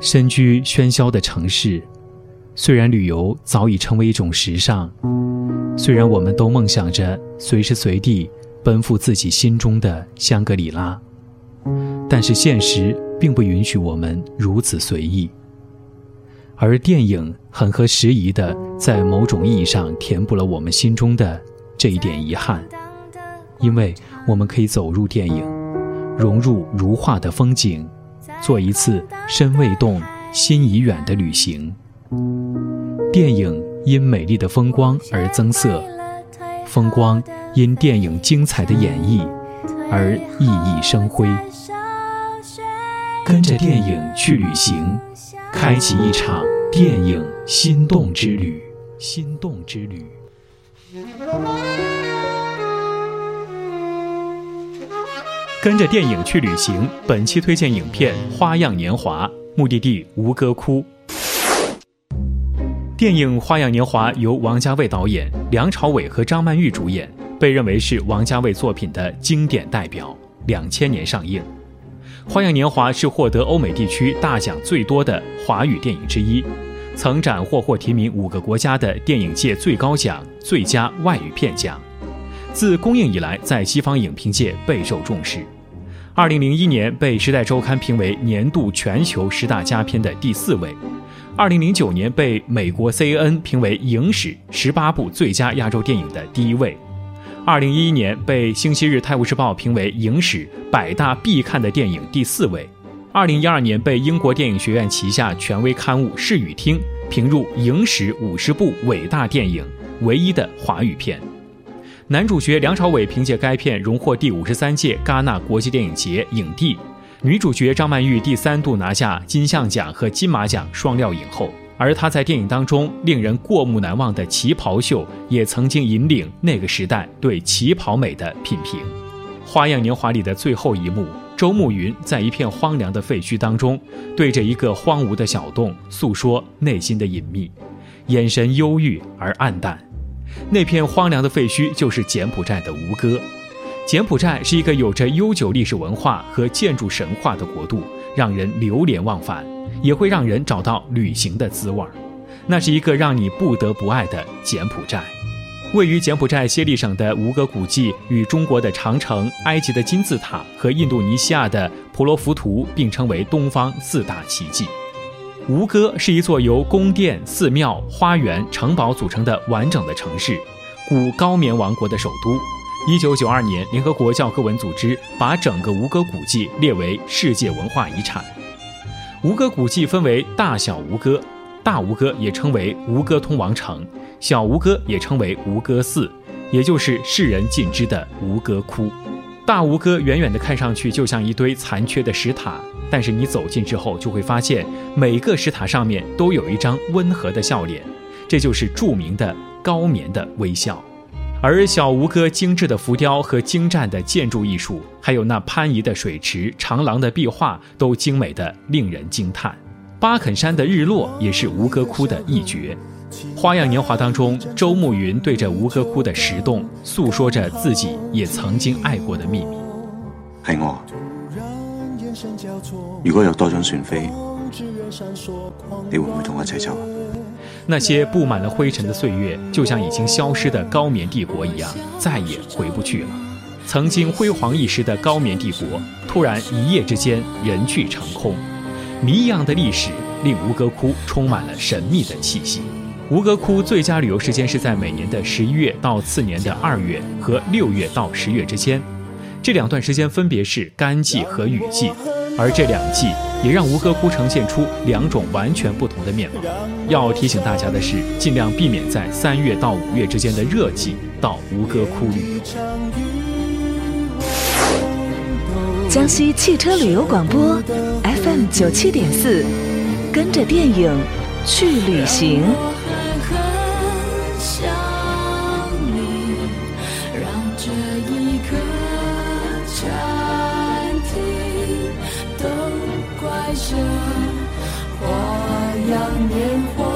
身居喧嚣的城市，虽然旅游早已成为一种时尚，虽然我们都梦想着随时随地奔赴自己心中的香格里拉，但是现实并不允许我们如此随意。而电影很合时宜的，在某种意义上填补了我们心中的这一点遗憾，因为我们可以走入电影，融入如画的风景。做一次身未动、心已远的旅行。电影因美丽的风光而增色，风光因电影精彩的演绎而熠熠生辉。跟着电影去旅行，开启一场电影心动之旅。心动之旅。跟着电影去旅行，本期推荐影片《花样年华》，目的地吴哥窟。电影《花样年华》由王家卫导演，梁朝伟和张曼玉主演，被认为是王家卫作品的经典代表。两千年上映，《花样年华》是获得欧美地区大奖最多的华语电影之一，曾斩获或提名五个国家的电影界最高奖——最佳外语片奖。自公映以来，在西方影评界备受重视。二零零一年被《时代周刊》评为年度全球十大佳片的第四位。二零零九年被美国 CNN 评为影史十八部最佳亚洲电影的第一位。二零一一年被《星期日泰晤士报》评为影史百大必看的电影第四位。二零一二年被英国电影学院旗下权威刊物《视语听》评入影史五十部伟大电影唯一的华语片。男主角梁朝伟凭借该片荣获第五十三届戛纳国际电影节影帝，女主角张曼玉第三度拿下金像奖和金马奖双料影后。而她在电影当中令人过目难忘的旗袍秀，也曾经引领那个时代对旗袍美的品评。《花样年华》里的最后一幕，周慕云在一片荒凉的废墟当中，对着一个荒芜的小洞诉说内心的隐秘，眼神忧郁而暗淡。那片荒凉的废墟就是柬埔寨的吴哥。柬埔寨是一个有着悠久历史文化和建筑神话的国度，让人流连忘返，也会让人找到旅行的滋味儿。那是一个让你不得不爱的柬埔寨。位于柬埔寨暹粒省的吴哥古迹，与中国的长城、埃及的金字塔和印度尼西亚的婆罗浮屠并称为东方四大奇迹。吴哥是一座由宫殿、寺庙、花园、城堡组成的完整的城市，古高棉王国的首都。一九九二年，联合国教科文组织把整个吴哥古迹列为世界文化遗产。吴哥古迹分为大小吴哥，大吴哥也称为吴哥通王城，小吴哥也称为吴哥寺，也就是世人尽知的吴哥窟。大吴哥远远的看上去就像一堆残缺的石塔。但是你走近之后，就会发现每个石塔上面都有一张温和的笑脸，这就是著名的高棉的微笑。而小吴哥精致的浮雕和精湛的建筑艺术，还有那攀移的水池、长廊的壁画，都精美的令人惊叹。巴肯山的日落也是吴哥窟的一绝。《花样年华》当中，周慕云对着吴哥窟的石洞诉说着自己也曾经爱过的秘密。系我。如果有多张船飞，你会唔会同我一齐走？那些布满了灰尘的岁月，就像已经消失的高棉帝国一样，再也回不去了。曾经辉煌一时的高棉帝国，突然一夜之间人去城空。谜一样的历史，令吴哥窟充满了神秘的气息。吴哥窟最佳旅游时间是在每年的十一月到次年的二月和六月到十月之间。这两段时间分别是干季和雨季，而这两季也让吴哥窟呈现出两种完全不同的面貌。要提醒大家的是，尽量避免在三月到五月之间的热季到吴哥窟旅游。江西汽车旅游广播 FM 九七点四，跟着电影去旅行。着花样年华。